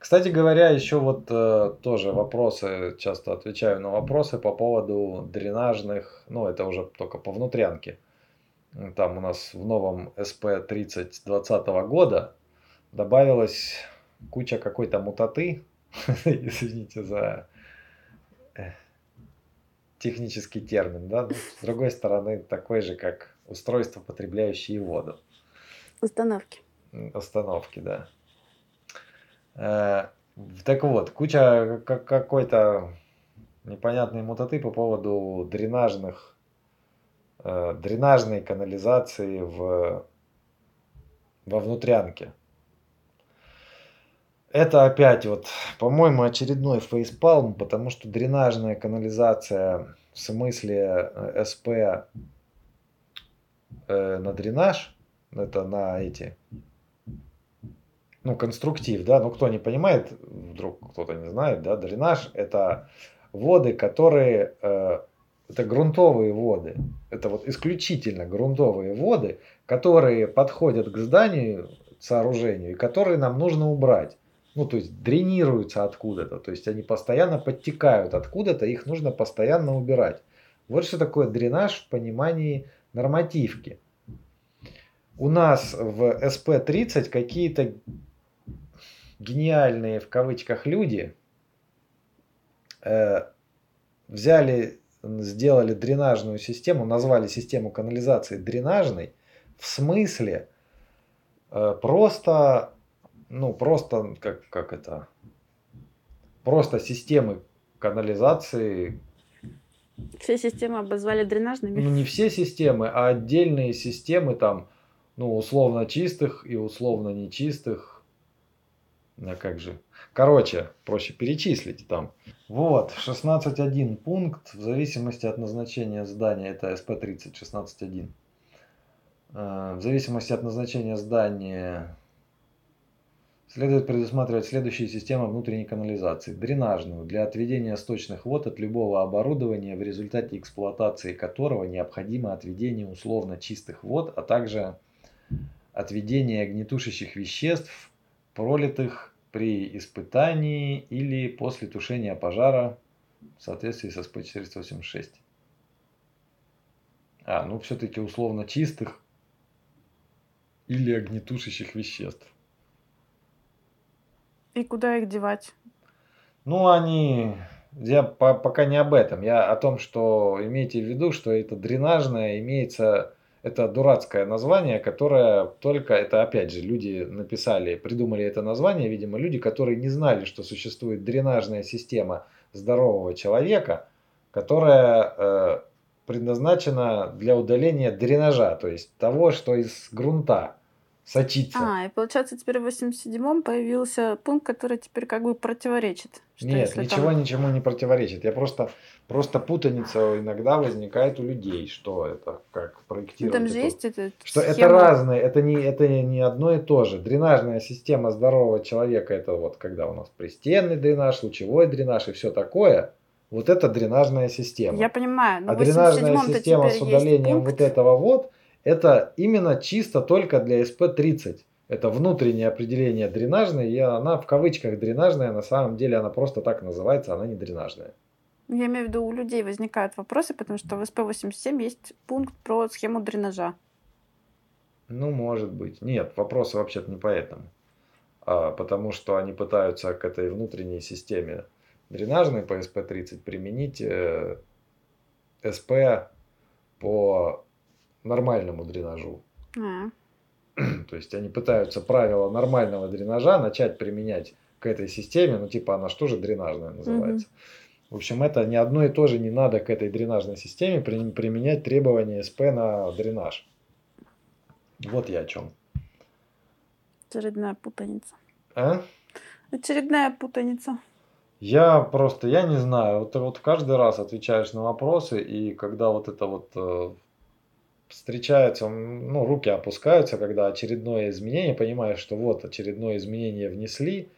Кстати говоря, еще вот э, тоже вопросы, часто отвечаю на вопросы по поводу дренажных, ну это уже только по внутрянке. Там у нас в новом СП 30 20 года добавилась куча какой-то мутаты, извините за э, технический термин, да, но, с другой стороны такой же, как устройство, потребляющее воду. Установки. Установки, да. Э, так вот, куча какой-то непонятной мутаты по поводу дренажных, э, дренажной канализации в, во внутрянке. Это опять вот, по-моему, очередной фейспалм, потому что дренажная канализация в смысле э, СП на дренаж, это на эти ну, конструктив, да, ну, кто не понимает, вдруг кто-то не знает, да, дренаж – это воды, которые, э, это грунтовые воды, это вот исключительно грунтовые воды, которые подходят к зданию, сооружению, и которые нам нужно убрать. Ну, то есть дренируются откуда-то, то есть они постоянно подтекают откуда-то, их нужно постоянно убирать. Вот что такое дренаж в понимании нормативки. У нас в СП-30 какие-то гениальные в кавычках люди э, взяли, сделали дренажную систему, назвали систему канализации дренажной, в смысле э, просто, ну просто, как, как это, просто системы канализации. Все системы обозвали дренажными? Ну не все системы, а отдельные системы там, ну условно чистых и условно нечистых а как же? Короче, проще перечислить там. Вот, 16.1 пункт, в зависимости от назначения здания, это СП-30, 16.1. Э, в зависимости от назначения здания следует предусматривать следующие системы внутренней канализации. Дренажную, для отведения сточных вод от любого оборудования, в результате эксплуатации которого необходимо отведение условно чистых вод, а также отведение огнетушащих веществ, пролитых при испытании или после тушения пожара в соответствии со СП-486. А, ну все-таки условно чистых или огнетушащих веществ. И куда их девать? Ну, они... Я по пока не об этом. Я о том, что имейте в виду, что это дренажное имеется это дурацкое название, которое только, это опять же, люди написали, придумали это название, видимо, люди, которые не знали, что существует дренажная система здорового человека, которая э, предназначена для удаления дренажа, то есть того, что из грунта сочится. А, и получается теперь в 87-м появился пункт, который теперь как бы противоречит. Что Нет, ничего там... ничему не противоречит. Я просто, просто путаница иногда возникает у людей, что это, как проектировать. Там же есть это Что схема... это разные, это не, это не одно и то же. Дренажная система здорового человека, это вот когда у нас пристенный дренаж, лучевой дренаж и все такое. Вот это дренажная система. Я понимаю. А дренажная система с удалением вот этого вот, это именно чисто только для SP30. Это внутреннее определение дренажной, и она в кавычках дренажная, на самом деле она просто так называется, она не дренажная. Я имею в виду, у людей возникают вопросы, потому что в СП-87 есть пункт про схему дренажа. Ну, может быть. Нет, вопросы вообще-то не поэтому. А потому что они пытаются к этой внутренней системе дренажной по СП-30 применить э, СП по нормальному дренажу. А. То есть они пытаются правила нормального дренажа начать применять к этой системе, ну типа она что же дренажная называется. Угу. В общем, это ни одно и то же не надо к этой дренажной системе применять требования СП на дренаж. Вот я о чем. Очередная путаница. А? Очередная путаница. Я просто, я не знаю, вот, вот каждый раз отвечаешь на вопросы, и когда вот это вот встречаются, ну, руки опускаются, когда очередное изменение, понимаешь, что вот очередное изменение внесли,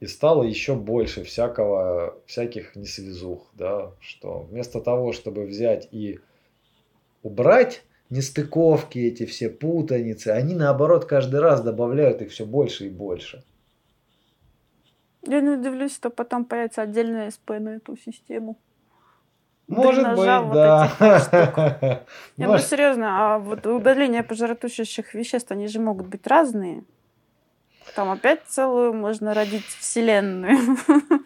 и стало еще больше всякого, всяких несвязух, да, что вместо того, чтобы взять и убрать нестыковки, эти все путаницы, они наоборот каждый раз добавляют их все больше и больше. Я не удивлюсь, что потом появится отдельная СП на эту систему. Может быть, вот да. Я ну серьезно, а вот удаление пожаротушащих веществ, они же могут быть разные. Там опять целую можно родить вселенную.